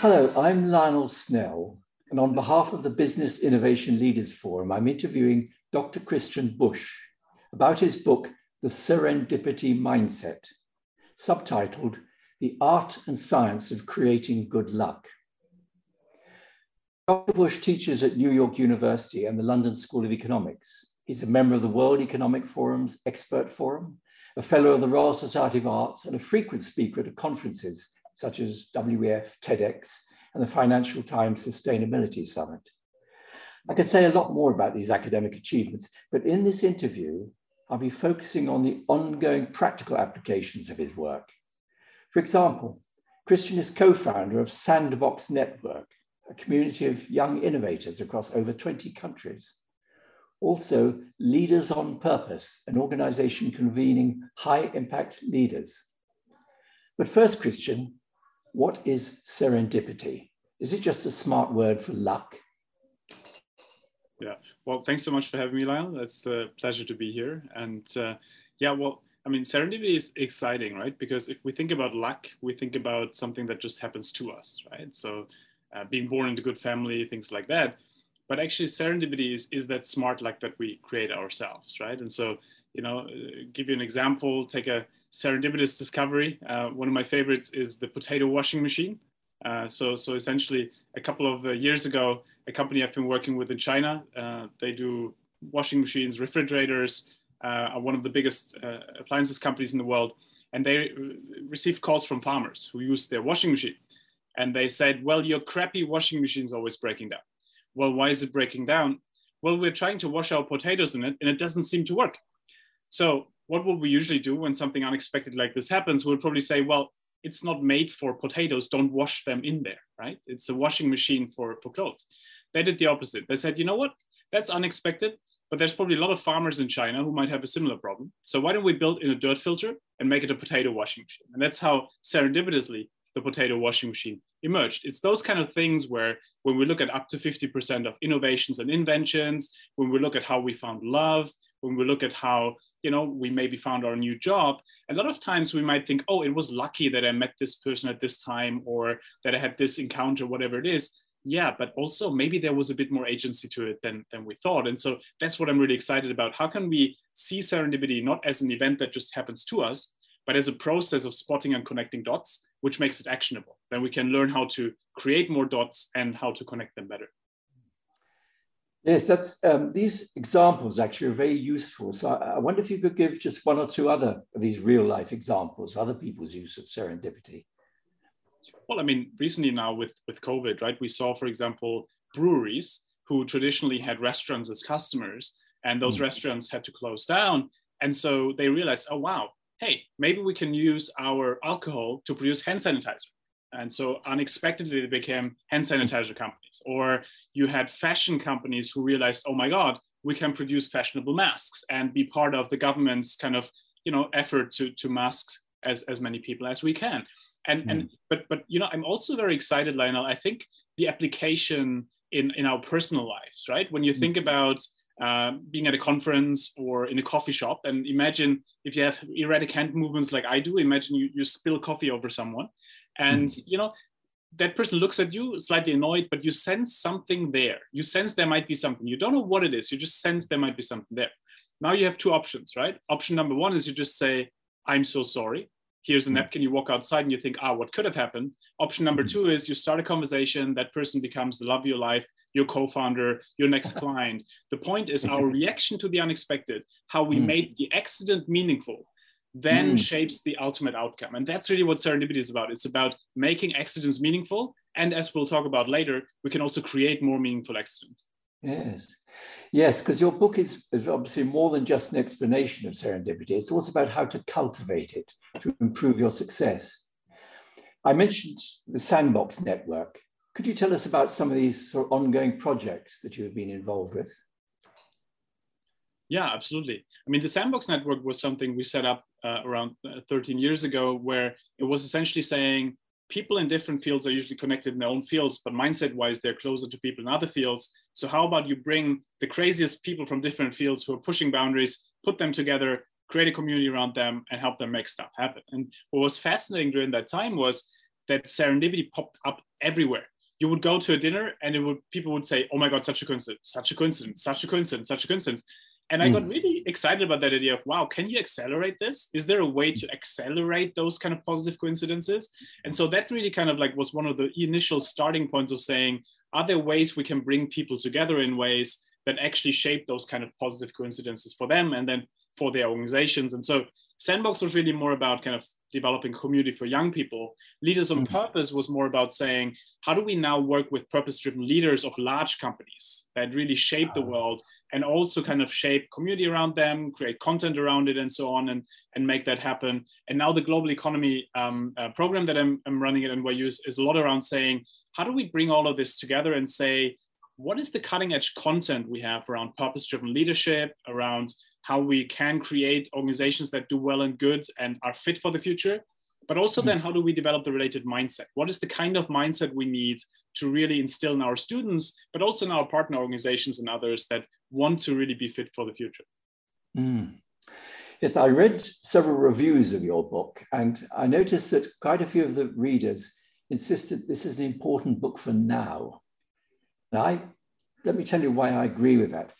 Hello, I'm Lionel Snell, and on behalf of the Business Innovation Leaders Forum, I'm interviewing Dr. Christian Busch about his book, The Serendipity Mindset, subtitled The Art and Science of Creating Good Luck. Dr. Busch teaches at New York University and the London School of Economics. He's a member of the World Economic Forum's Expert Forum, a fellow of the Royal Society of Arts, and a frequent speaker at conferences such as WEF, TEDx, and the Financial Times Sustainability Summit. I could say a lot more about these academic achievements, but in this interview, I'll be focusing on the ongoing practical applications of his work. For example, Christian is co-founder of Sandbox Network, a community of young innovators across over 20 countries. Also, Leaders on Purpose, an organization convening high impact leaders. But first, Christian, what is serendipity? Is it just a smart word for luck? Yeah, well, thanks so much for having me, Lyle. It's a pleasure to be here. And uh, yeah, well, I mean, serendipity is exciting, right? Because if we think about luck, we think about something that just happens to us, right? So uh, being born into good family, things like that. But actually, serendipity is, is that smart luck that we create ourselves, right? And so, you know, uh, give you an example, take a serendipitous discovery. Uh, one of my favorites is the potato washing machine. Uh, so, so essentially, a couple of uh, years ago, a company I've been working with in China, uh, they do washing machines, refrigerators, uh, are one of the biggest appliances companies in the world, and they received calls from farmers who use their washing machine, and they said, "Well, your crappy washing machine is always breaking down." Well, why is it breaking down? Well, we're trying to wash our potatoes in it, and it doesn't seem to work. So what would we usually do when something unexpected like this happens? We'll probably say, well, it's not made for potatoes. Don't wash them in there, right? It's a washing machine for, for clothes. They did the opposite. They said, you know what? That's unexpected, but there's probably a lot of farmers in China who might have a similar problem. So why don't we build in a dirt filter and make it a potato washing machine? And that's how serendipitously the potato washing machine emerged. It's those kind of things where when we look at up to 50% of innovations and inventions, when we look at how we found love, when we look at how, you know, we maybe found our new job, a lot of times we might think, oh, it was lucky that I met this person at this time or that I had this encounter, whatever it is. Yeah, but also maybe there was a bit more agency to it than, than we thought. And so that's what I'm really excited about. How can we see serendipity not as an event that just happens to us, but as a process of spotting and connecting dots, which makes it actionable. Then we can learn how to create more dots and how to connect them better. Yes, that's um, these examples actually are very useful. So I, I, wonder if you could give just one or two other of these real life examples of other people's use of serendipity. Well, I mean, recently now with with COVID, right? We saw, for example, breweries who traditionally had restaurants as customers, and those mm. restaurants had to close down, and so they realized, oh wow, hey, maybe we can use our alcohol to produce hand sanitizer. And so unexpectedly, they became hand sanitizer companies. Or you had fashion companies who realized, oh my God, we can produce fashionable masks and be part of the government's kind of you know effort to to mask as as many people as we can. And mm. and but but you know, I'm also very excited, Lionel. I think the application in in our personal lives, right? When you mm. think about uh, being at a conference or in a coffee shop. And imagine if you have erratic hand movements like I do, imagine you, you spill coffee over someone. And, mm. you know, that person looks at you slightly annoyed, but you sense something there. You sense there might be something. You don't know what it is. You just sense there might be something there. Now you have two options, right? Option number one is you just say, I'm so sorry. Here's a hmm. napkin. You walk outside and you think, ah, what could have happened? Option number hmm. two is you start a conversation. That person becomes the love of your life your co-founder, your next client. The point is our reaction to the unexpected, how we mm. made the accident meaningful, then mm. shapes the ultimate outcome. And that's really what serendipity is about. It's about making accidents meaningful. And as we'll talk about later, we can also create more meaningful accidents. Yes. Yes, because your book is, is, obviously more than just an explanation of serendipity. It's also about how to cultivate it to improve your success. I mentioned the Sandbox Network. Could you tell us about some of these sort of ongoing projects that you have been involved with? Yeah, absolutely. I mean, the Sandbox Network was something we set up uh, around uh, 13 years ago, where it was essentially saying people in different fields are usually connected in their own fields, but mindset wise, they're closer to people in other fields. So, how about you bring the craziest people from different fields who are pushing boundaries, put them together, create a community around them, and help them make stuff happen? And what was fascinating during that time was that serendipity popped up everywhere. You would go to a dinner and it would people would say, "Oh my God, such a coincidence! Such a coincidence! Such a coincidence! Such a coincidence!" And I got hmm. really excited about that idea of, wow, can you accelerate this? Is there a way to accelerate those kind of positive coincidences? And so that really kind of like was one of the initial starting points of saying, are there ways we can bring people together in ways that actually shape those kind of positive coincidences for them and then for their organizations? And so Sandbox was really more about kind of developing community for young people. Leaders on mm-hmm. Purpose was more about saying, how do we now work with purpose driven leaders of large companies that really shape the world and also kind of shape community around them, create content around it, and so on, and, and make that happen. And now the global economy um, uh, program that I'm, I'm running at NYU is, is a lot around saying, how do we bring all of this together and say, what is the cutting edge content we have around purpose driven leadership, around how we can create organizations that do well and good and are fit for the future? But also, then, how do we develop the related mindset? What is the kind of mindset we need to really instill in our students, but also in our partner organizations and others that want to really be fit for the future? Mm. Yes, I read several reviews of your book, and I noticed that quite a few of the readers insisted this is an important book for now. Now, I, let me tell you why I agree with that.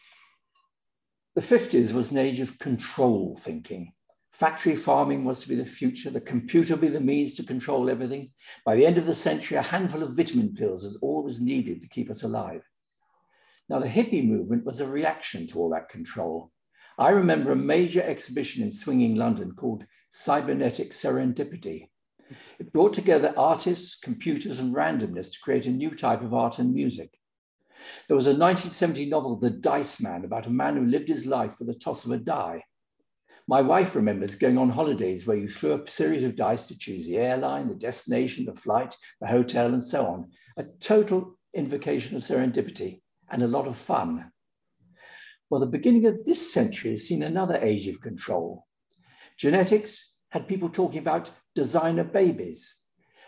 The 50s was an age of control thinking. Factory farming was to be the future, the computer be the means to control everything. By the end of the century, a handful of vitamin pills was all was needed to keep us alive. Now, the hippie movement was a reaction to all that control. I remember a major exhibition in swinging London called Cybernetic Serendipity. It brought together artists, computers, and randomness to create a new type of art and music. There was a 1970 novel, The Dice Man, about a man who lived his life with the toss of a die. My wife remembers going on holidays where you threw a series of dice to choose the airline, the destination, the flight, the hotel, and so on. A total invocation of serendipity and a lot of fun. Well, the beginning of this century has seen another age of control. Genetics had people talking about designer babies,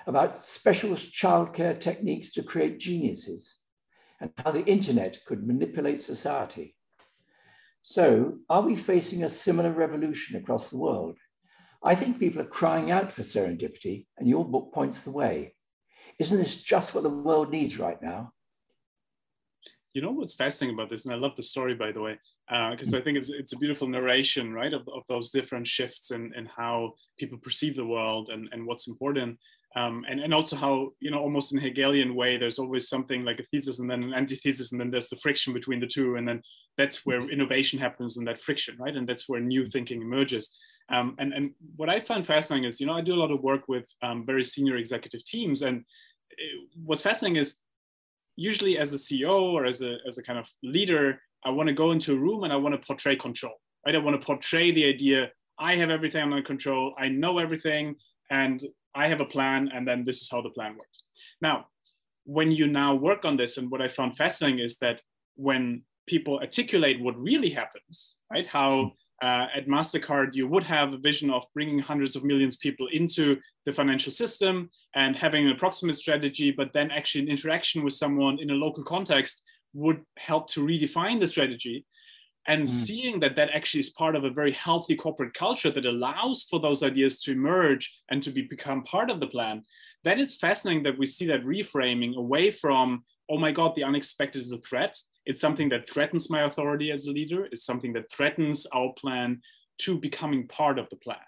about specialist childcare techniques to create geniuses, and how the internet could manipulate society. So, are we facing a similar revolution across the world? I think people are crying out for serendipity, and your book points the way. Isn't this just what the world needs right now? You know what's fascinating about this, and I love the story, by the way, because uh, I think it's, it's a beautiful narration, right, of, of those different shifts and, and how people perceive the world and, and what's important um, and, and also how you know almost in a hegelian way there's always something like a thesis and then an antithesis and then there's the friction between the two and then that's where mm-hmm. innovation happens in that friction right? And that's where new thinking emerges. Um, and, and what i find fascinating is you know i do a lot of work with um, very senior executive teams and it, what's fascinating is usually as a ceo or as a, as a kind of leader i want to go into a room and i want to portray control right? I want to portray the idea i have everything under control. I know everything. And I have a plan, and then this is how the plan works. Now, when you now work on this, and what I found fascinating is that when people articulate what really happens, right? How uh, at MasterCard you would have a vision of bringing hundreds of millions of people into the financial system and having an approximate strategy, but then actually an interaction with someone in a local context would help to redefine the strategy and mm. seeing that that actually is part of a very healthy corporate culture that allows for those ideas to emerge and to be, become part of the plan then it's fascinating that we see that reframing away from oh my god the unexpected is a threat. It's something that threatens my authority as a leader. It's something that threatens our plan to becoming part of the plan.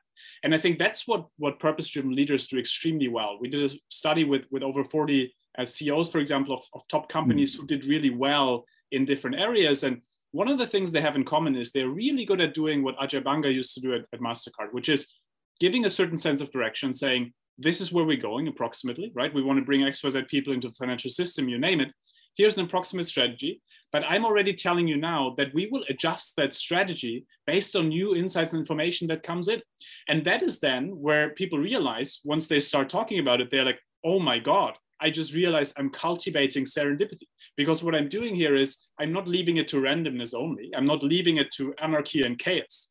And i think that's what what purpose driven leaders do extremely well. We did a study with with over 40 uh, ceos for example of, of top companies mm. who did really well in different areas. And one of the things they have in common is they're really good at doing what Ajay Banga used to do at, at MasterCard, which is giving a certain sense of direction, saying, this is where we're going approximately, right? We want to bring XYZ people into the financial system, you name it. Here's an approximate strategy. But I'm already telling you now that we will adjust that strategy based on new insights and information that comes in. And that is then where people realize once they start talking about it, they're like, oh my God, I just realized I'm cultivating serendipity because what I'm doing here is I'm not leaving it to randomness only. I'm not leaving it to anarchy and chaos.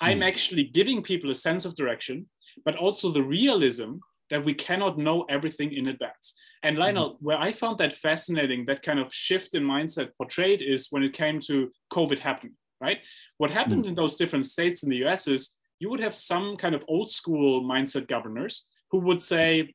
I'm mm. actually giving people a sense of direction, but also the realism that we cannot know everything in advance. And Lionel, mm-hmm. where I found that fascinating, that kind of shift in mindset portrayed is when it came to COVID happening, right? What happened mm. in those different states in the US is you would have some kind of old school mindset governors who would say,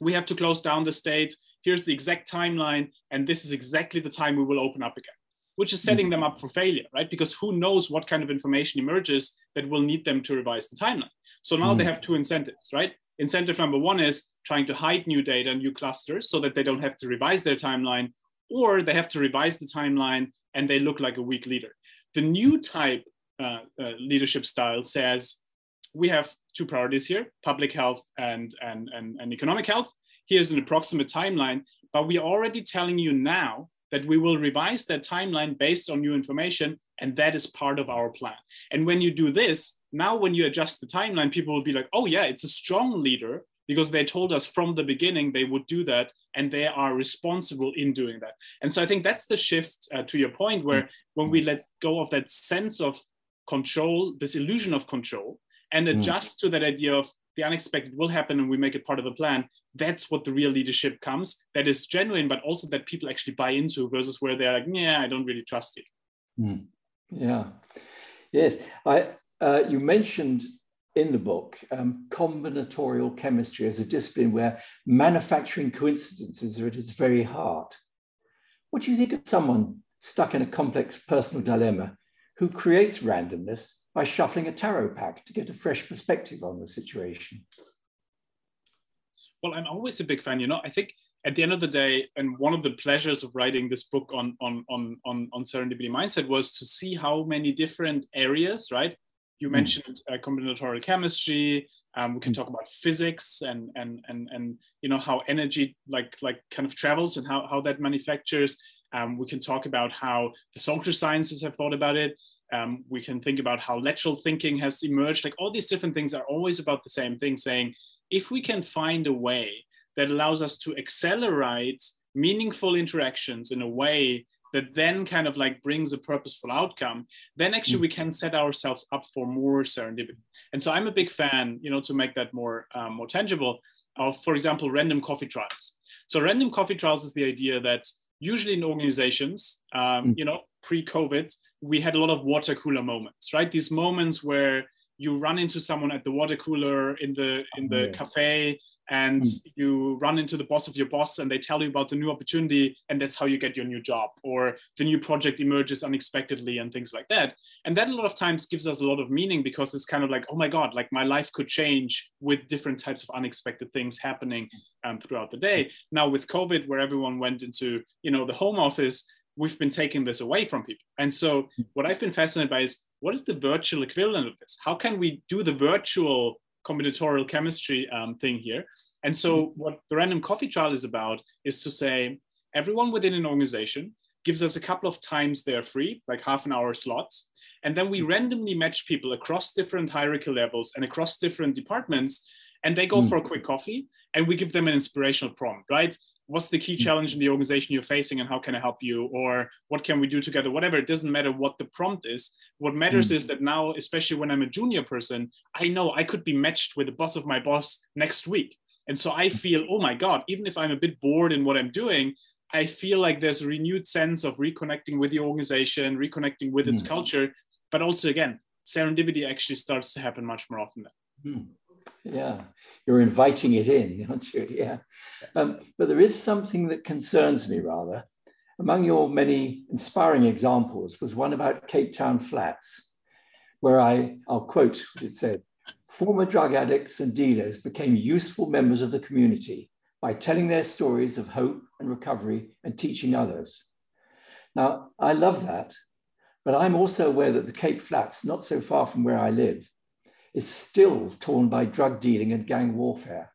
we have to close down the state here's the exact timeline, and this is exactly the time we will open up again, which is setting them up for failure, right? Because who knows what kind of information emerges that will need them to revise the timeline. So now mm. they have two incentives, right? Incentive number one is trying to hide new data, new clusters, so that they don't have to revise their timeline, or they have to revise the timeline and they look like a weak leader. The new type uh, uh, leadership style says we have two priorities here public health and, and, and, and economic health. Here's an approximate timeline, but we're already telling you now that we will revise that timeline based on new information, and that is part of our plan. And when you do this, now when you adjust the timeline, people will be like, oh, yeah, it's a strong leader because they told us from the beginning they would do that and they are responsible in doing that. And so I think that's the shift uh, to your point where when we let go of that sense of control, this illusion of control, and mm. adjust mm. to that idea of the unexpected will happen and we make it part of the plan that's what the real leadership comes that is genuine but also that people actually buy into versus where they're like yeah i don't really trust you mm. yeah. Yes. I uh, you mentioned in the book um, combinatorial chemistry as a discipline where manufacturing coincidences are at its very heart. What do you think of someone stuck in a complex personal dilemma who creates randomness by shuffling a tarot pack to get a fresh perspective on the situation. Well, I'm always a big fan. You know, I think at the end of the day, and one of the pleasures of writing this book on on on on, on serendipity mindset was to see how many different areas, right? You mm. mentioned uh, combinatorial chemistry. Um, we can mm. talk about physics and and and and you know how energy like like kind of travels and how how that manufactures. Um, we can talk about how the social sciences have thought about it. Um, we can think about how lateral thinking has emerged. Like all these different things are always about the same thing, saying if we can find a way that allows us to accelerate meaningful interactions in a way that then kind of like brings a purposeful outcome, then actually mm. we can set ourselves up for more serendipity. And so I'm a big fan, you know, to make that more um, more tangible, of for example, random coffee trials. So random coffee trials is the idea that usually in organizations, um, mm. you know, pre-COVID, we had a lot of water cooler moments, right? These moments where you run into someone at the water cooler in the in the yeah. cafe and mm. you run into the boss of your boss and they tell you about the new opportunity and that's how you get your new job or the new project emerges unexpectedly and things like that and that a lot of times gives us a lot of meaning because it's kind of like oh my god like my life could change with different types of unexpected things happening um, throughout the day now with covid where everyone went into you know the home office we've been taking this away from people. And so what I've been fascinated by is what is the virtual equivalent of this? How can we do the virtual combinatorial chemistry um, thing here? And so what the random coffee trial is about is to say everyone within an organization gives us a couple of times they're free, like half an hour slots. And then we randomly match people across different hierarchy levels and across different departments. And they go mm. for a quick coffee and we give them an inspirational prompt, right? What's the key hmm. challenge in the organization you're facing and how can i help you or what can we do together whatever it doesn't matter what the prompt is what matters mm. is that now especially when i'm a junior person i know i could be matched with the boss of my boss next week and so i feel oh my god even if i'm a bit bored in what i'm doing i feel like there's a renewed sense of reconnecting with the organization reconnecting with its mm. culture but also again serendipity actually starts to happen much more often mm. Yeah, you're inviting it in, aren't you? Yeah. Um, but there is something that concerns me rather. Among your many inspiring examples was one about Cape Town flats, where I, I'll quote it said former drug addicts and dealers became useful members of the community by telling their stories of hope and recovery and teaching others. Now, I love that, but I'm also aware that the Cape Flats, not so far from where I live, is still torn by drug dealing and gang warfare.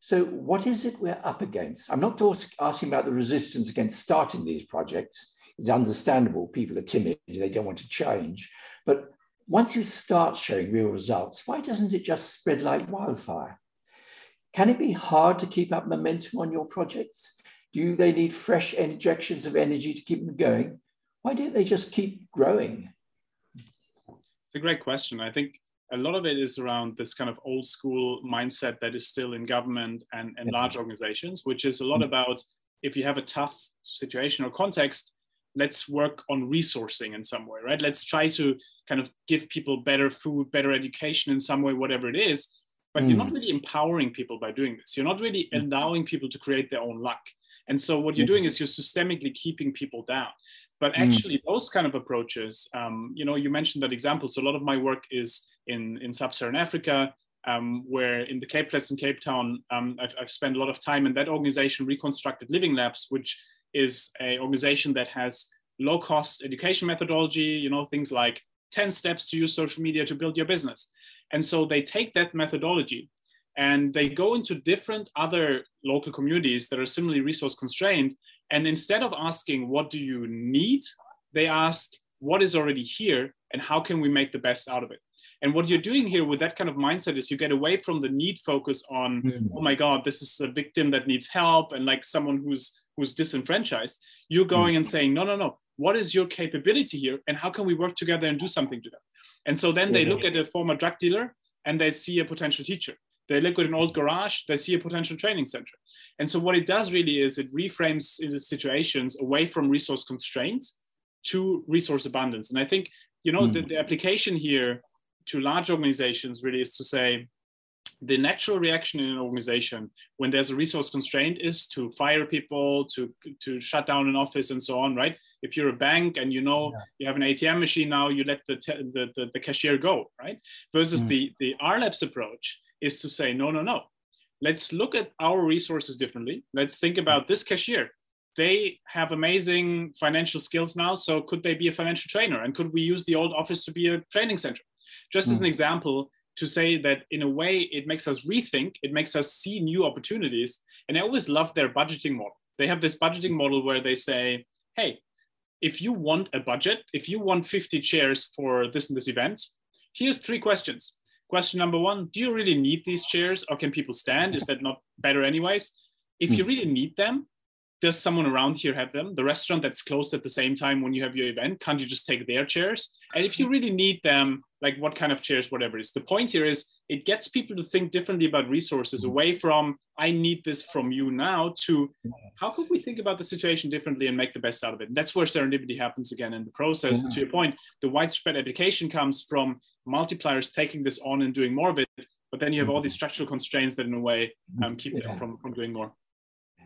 So, what is it we're up against? I'm not asking about the resistance against starting these projects. It's understandable. People are timid, they don't want to change. But once you start showing real results, why doesn't it just spread like wildfire? Can it be hard to keep up momentum on your projects? Do they need fresh injections of energy to keep them going? Why don't they just keep growing? It's a great question. I think a lot of it is around this kind of old school mindset that is still in government and, and large organizations, which is a lot mm. about if you have a tough situation or context, let's work on resourcing in some way, right? Let's try to kind of give people better food, better education in some way, whatever it is. But mm. you're not mm. really empowering people by doing this. You're not really mm. allowing people to create their own luck. And so what you're doing is you're systemically keeping people down. But mm. actually, mm. those kind of approaches, um, you know, you mentioned that example. So a lot of my work is in in sub-Saharan Africa, um, where in the Cape Flats in Cape Town, um, I've, I've, spent a lot of time in that organization, Reconstructed Living Labs, which is a organization that has low cost education methodology, you know, things like 10 steps to use social media to build your business. And so they take that methodology and they go into different other local communities that are similarly resource constrained. And instead of asking, what do you need? They ask, what is already here and how can we make the best out of it? And what you're doing here with that kind of mindset is you get away from the need focus on, mm-hmm. oh my God, this is a victim that needs help and like someone who's who's disenfranchised. You're going mm-hmm. and saying, no, no, no, what is your capability here and how can we work together and do something together? And so then they look at a former drug dealer and they see a potential teacher. They look at an old garage, they see a potential training center. And so what it does really is it reframes situations away from resource constraints to resource abundance. And I think, you know, mm. the, the application here to large organizations really is to say, the natural reaction in an organization when there's a resource constraint is to fire people to to shut down an office and so on right if you're a bank and you know yeah. you have an atm machine now you let the the, the, the, cashier go right versus mm. the the rlabs approach is to say no no no let's look at our resources differently let's think about this cashier they have amazing financial skills now so could they be a financial trainer and could we use the old office to be a training center just mm. as an example to say that in a way it makes us rethink, it makes us see new opportunities. And I always love their budgeting model. They have this budgeting model where they say, hey, if you want a budget, if you want 50 chairs for this and this event, here's three questions. Question number one Do you really need these chairs or can people stand? Is that not better, anyways? If you hmm. really need them, does someone around here have them? The restaurant that's closed at the same time when you have your event, can't you just take their chairs? And if you really need them, like what kind of chairs, whatever it is. The point here is it gets people to think differently about resources mm-hmm. away from I need this from you now to how could we think about the situation differently and make the best out of it? And that's where serendipity happens again in the process. Yeah. To your point, the widespread application comes from multipliers taking this on and doing more of it, but then you have all these mm-hmm. structural constraints that in a way um, keep yeah. them from, from doing more.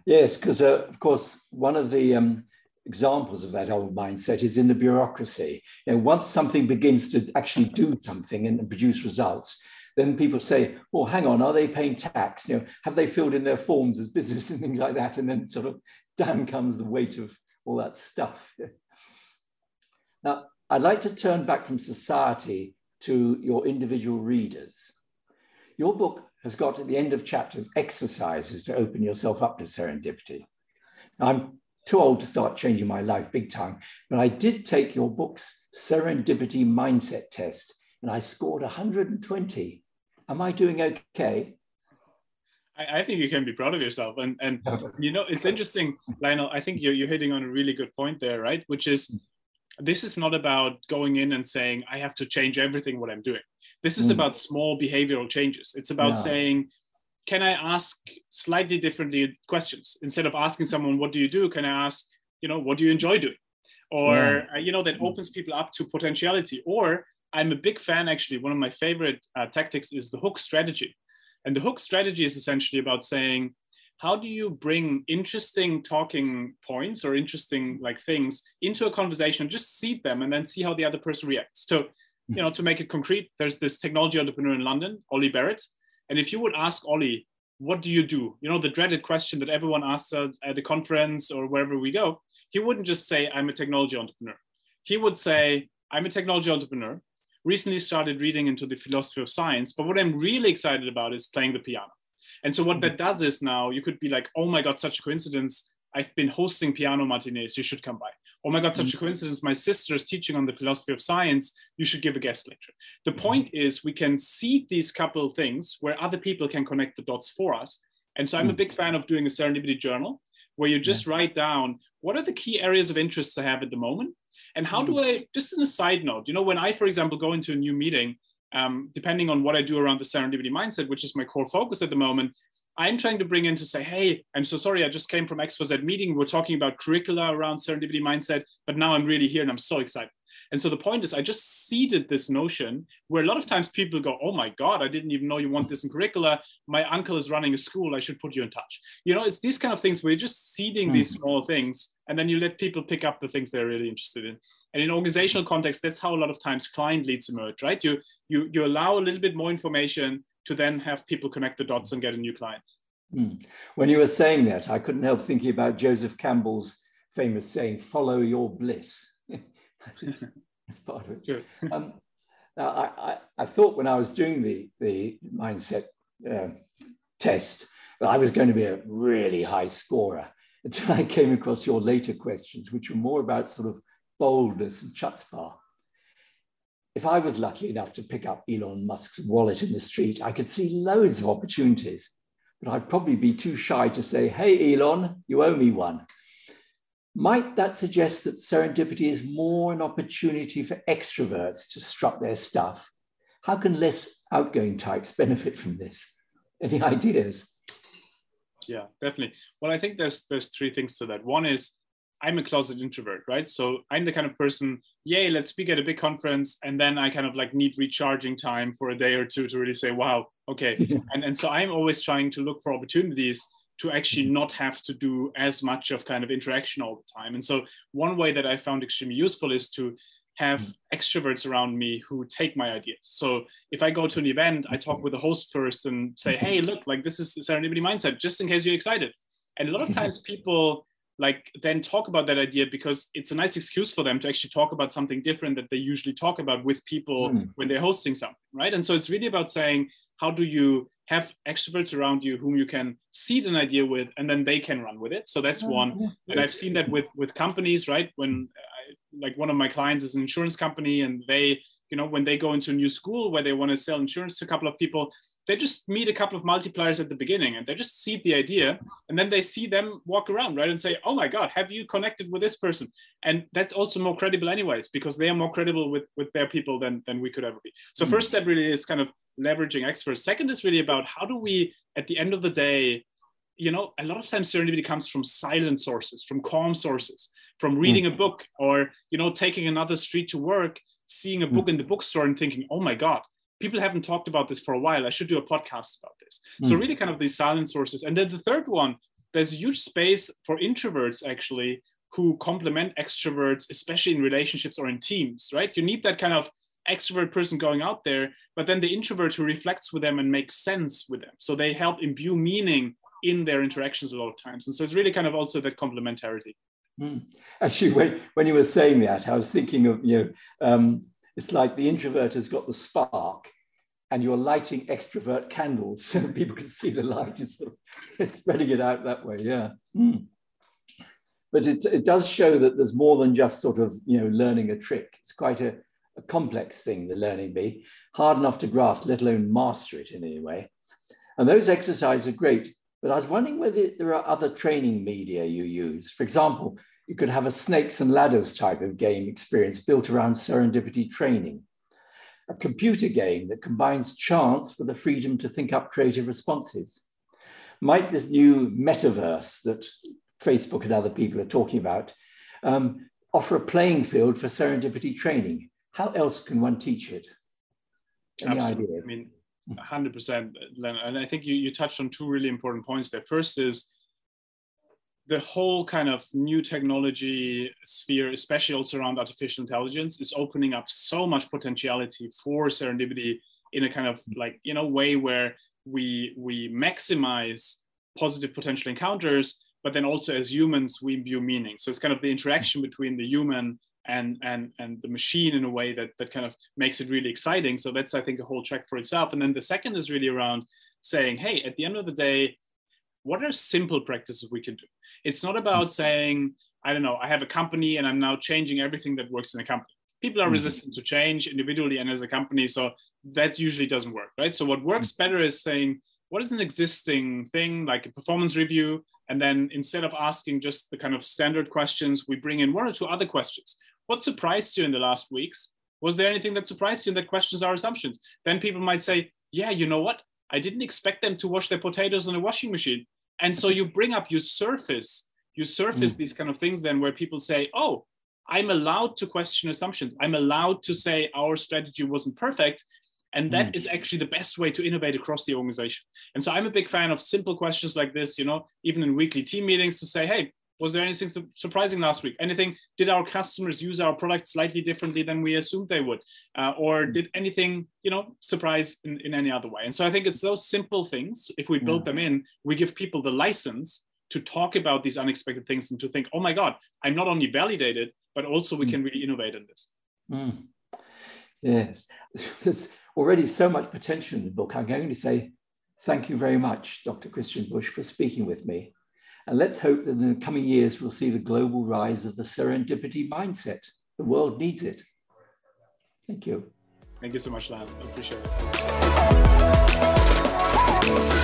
Yes, because uh, of course, one of the um, examples of that old mindset is in the bureaucracy. You know, once something begins to actually do something and produce results, then people say, well, hang on, are they paying tax? You know, have they filled in their forms as business and things like that? And then sort of down comes the weight of all that stuff. Now, I'd like to turn back from society to your individual readers. Your book has got at the end of chapters exercises to open yourself up to serendipity. I'm too old to start changing my life big time, but I did take your book's serendipity mindset test and I scored 120. Am I doing okay? I, I think you can be proud of yourself. And, and you know, it's interesting, Lionel, I think you're, you're hitting on a really good point there, right? Which is this is not about going in and saying, I have to change everything what I'm doing. This is mm. about small behavioral changes. It's about yeah. saying, can I ask slightly differently questions instead of asking someone, what do you do? Can I ask, you know, what do you enjoy doing? Or, yeah. uh, you know, that mm. opens people up to potentiality. Or I'm a big fan, actually, one of my favorite uh, tactics is the hook strategy. And the hook strategy is essentially about saying, how do you bring interesting talking points or interesting like things into a conversation just seed them and then see how the other person reacts so you hmm. know, to make it concrete, there's this technology entrepreneur in London, Oli Barrett. And if you would ask Oli, what do you do? You know, the dreaded question that everyone asks us at a conference or wherever we go, he wouldn't just say, I'm a technology entrepreneur. He would say, I'm a technology entrepreneur, recently started reading into the philosophy of science, but what I'm really excited about is playing the piano. And so what mm-hmm. that does is now you could be like, oh my God, such a coincidence. I've been hosting piano matinees. You should come by oh my God, such a mm-hmm. coincidence. My sister is teaching on the philosophy of science. You should give a guest lecture. The mm-hmm. point is, we can see these couple of things where other people can connect the dots for us. And so I'm a mm. big fan of doing a serendipity journal where you just write down what are the key areas of interest I have at the moment. And how do mm. I, just in a side note, you know, when I, for example, go into a new meeting, um, depending on what I do around the serendipity mindset, which is my core focus at the moment, I'm trying to bring in to say, hey, I'm so sorry, I just came from XYZ meeting. We're talking about curricula around serendipity mindset, but now I'm really here and I'm so excited. And so the point is, I just seeded this notion where a lot of times people go, "Oh my God, I didn't even know you want this in curricula. My uncle is running a school. I should put you in touch." You know, it's these kind of things where you're just seeding mm-hmm. these small things, and then you let people pick up the things they're really interested in. And in organizational context, that's how a lot of times client leads emerge, right? You you you allow a little bit more information to then have people connect the dots and get a new client. Mm. When you were saying that, I couldn't help thinking about Joseph Campbell's famous saying, "Follow your bliss." That's part of it. Sure. um, now, I, I, I, thought when I was doing the, the mindset uh, test that I was going to be a really high scorer until I came across your later questions, which were more about sort of boldness and chutzpah. If I was lucky enough to pick up Elon Musk's wallet in the street, I could see loads of opportunities, but I'd probably be too shy to say, hey, Elon, you owe me one. Might that suggest that serendipity is more an opportunity for extroverts to strut their stuff? How can less outgoing types benefit from this? Any ideas? Yeah, definitely. Well, I think there's there's three things to that. One is I'm a closet introvert, right? So I'm the kind of person, yay, let's speak at a big conference, and then I kind of like need recharging time for a day or two to really say, wow, okay. and and so I'm always trying to look for opportunities to actually mm-hmm. not have to do as much of kind of interaction all the time. And so one way that I found extremely useful is to have mm-hmm. extroverts around me who take my ideas. So if I go to an event, I talk with the host first and say, mm-hmm. hey, look, like this is the serendipity mindset, just in case you're excited. And a lot of times people like then talk about that idea because it's a nice excuse for them to actually talk about something different that they usually talk about with people mm. when they're hosting something, right? And so it's really about saying, how do you have extroverts around you whom you can seed an idea with and then they can run with it. So that's oh, one. and i've seen that with with companies right? When I, like one of my clients is an insurance company and they you know when they go into a new school where they want to sell insurance to a couple of people they just meet a couple of multipliers at the beginning and they just seed the idea and then they see them walk around right and say oh my god have you connected with this person? And that's also more credible anyways because they are more credible with with their people than than we could ever be. So mm. first step really is kind of leveraging experts second is really about how do we at the end of the day you know a lot of times serendipity comes from silent sources from calm sources from reading mm. a book or you know taking another street to work seeing a book mm. in the bookstore and thinking oh my god people haven't talked about this for a while. I should do a podcast about this. Mm. So really kind of these silent sources. And then the third one, there's a huge space for introverts actually who complement extroverts, especially in relationships or in teams, right? You need that kind of extrovert person going out there, but then the introvert who reflects with them and makes sense with them. So they help imbue meaning in their interactions a lot of times. And so it's really kind of also that complementarity. Mm. Actually, when, when you were saying that, I was thinking of, you know, um, it's like the introvert has got the spark and you're lighting extrovert candles so people can see the light. It's, sort of, spreading it out that way, yeah. Mm. But it, it does show that there's more than just sort of, you know, learning a trick. It's quite a, a complex thing, the learning bee, hard enough to grasp, let alone master it in any way. And those exercises are great, but I was wondering whether there are other training media you use. For example, you could have a snakes and ladders type of game experience built around serendipity training. A computer game that combines chance with the freedom to think up creative responses. Might this new metaverse that Facebook and other people are talking about um, offer a playing field for serendipity training? How else can one teach it? Any Absolutely. Ideas? I mean, 100%, Len. And I think you, you touched on two really important points there. First is the whole kind of new technology sphere, especially also around artificial intelligence, is opening up so much potentiality for serendipity in a kind of like you know way where we we maximize positive potential encounters, but then also as humans we imbue meaning. So it's kind of the interaction between the human and and and the machine in a way that that kind of makes it really exciting. So that's I think a whole track for itself. And then the second is really around saying, hey, at the end of the day, what are simple practices we can do? It's not about mm. saying, I don't know, I have a company and I'm now changing everything that works in the company. People are mm-hmm. resistant to change individually and as a company. So that usually doesn't work, right? So what works mm-hmm. better is saying, what is an existing thing like a performance review? And then instead of asking just the kind of standard questions, we bring in one or two other questions. What surprised you in the last weeks? Was there anything that surprised you that questions our assumptions? Then people might say, yeah, you know what? I didn't expect them to wash their potatoes in a washing machine and so you bring up you surface you surface mm. these kind of things then where people say oh I'm allowed to question assumptions. I'm allowed to say our strategy wasn't perfect. And that mm. is actually the best way to innovate across the organization. And so I'm a big fan of simple questions like this, you know, even in weekly team meetings to say, hey, was there anything surprising last week? Anything? Did our customers use our product slightly differently than we assumed they would? Uh, or hmm. did anything, you know, surprise in, in any other way? And so I think it's those simple things. If we build them in, we give people the license to talk about these unexpected things and to think, oh my God, I'm not only validated, but also we mm. can really innovate in this. Mm. Yes, there's already so much potential in the book. I'm going to say thank you very much, Dr. Christian Busch, for speaking with me. And let's hope that in the coming years, we'll see the global rise of the serendipity mindset. The world needs it. Thank you. Thank you so much, Lan. I appreciate it.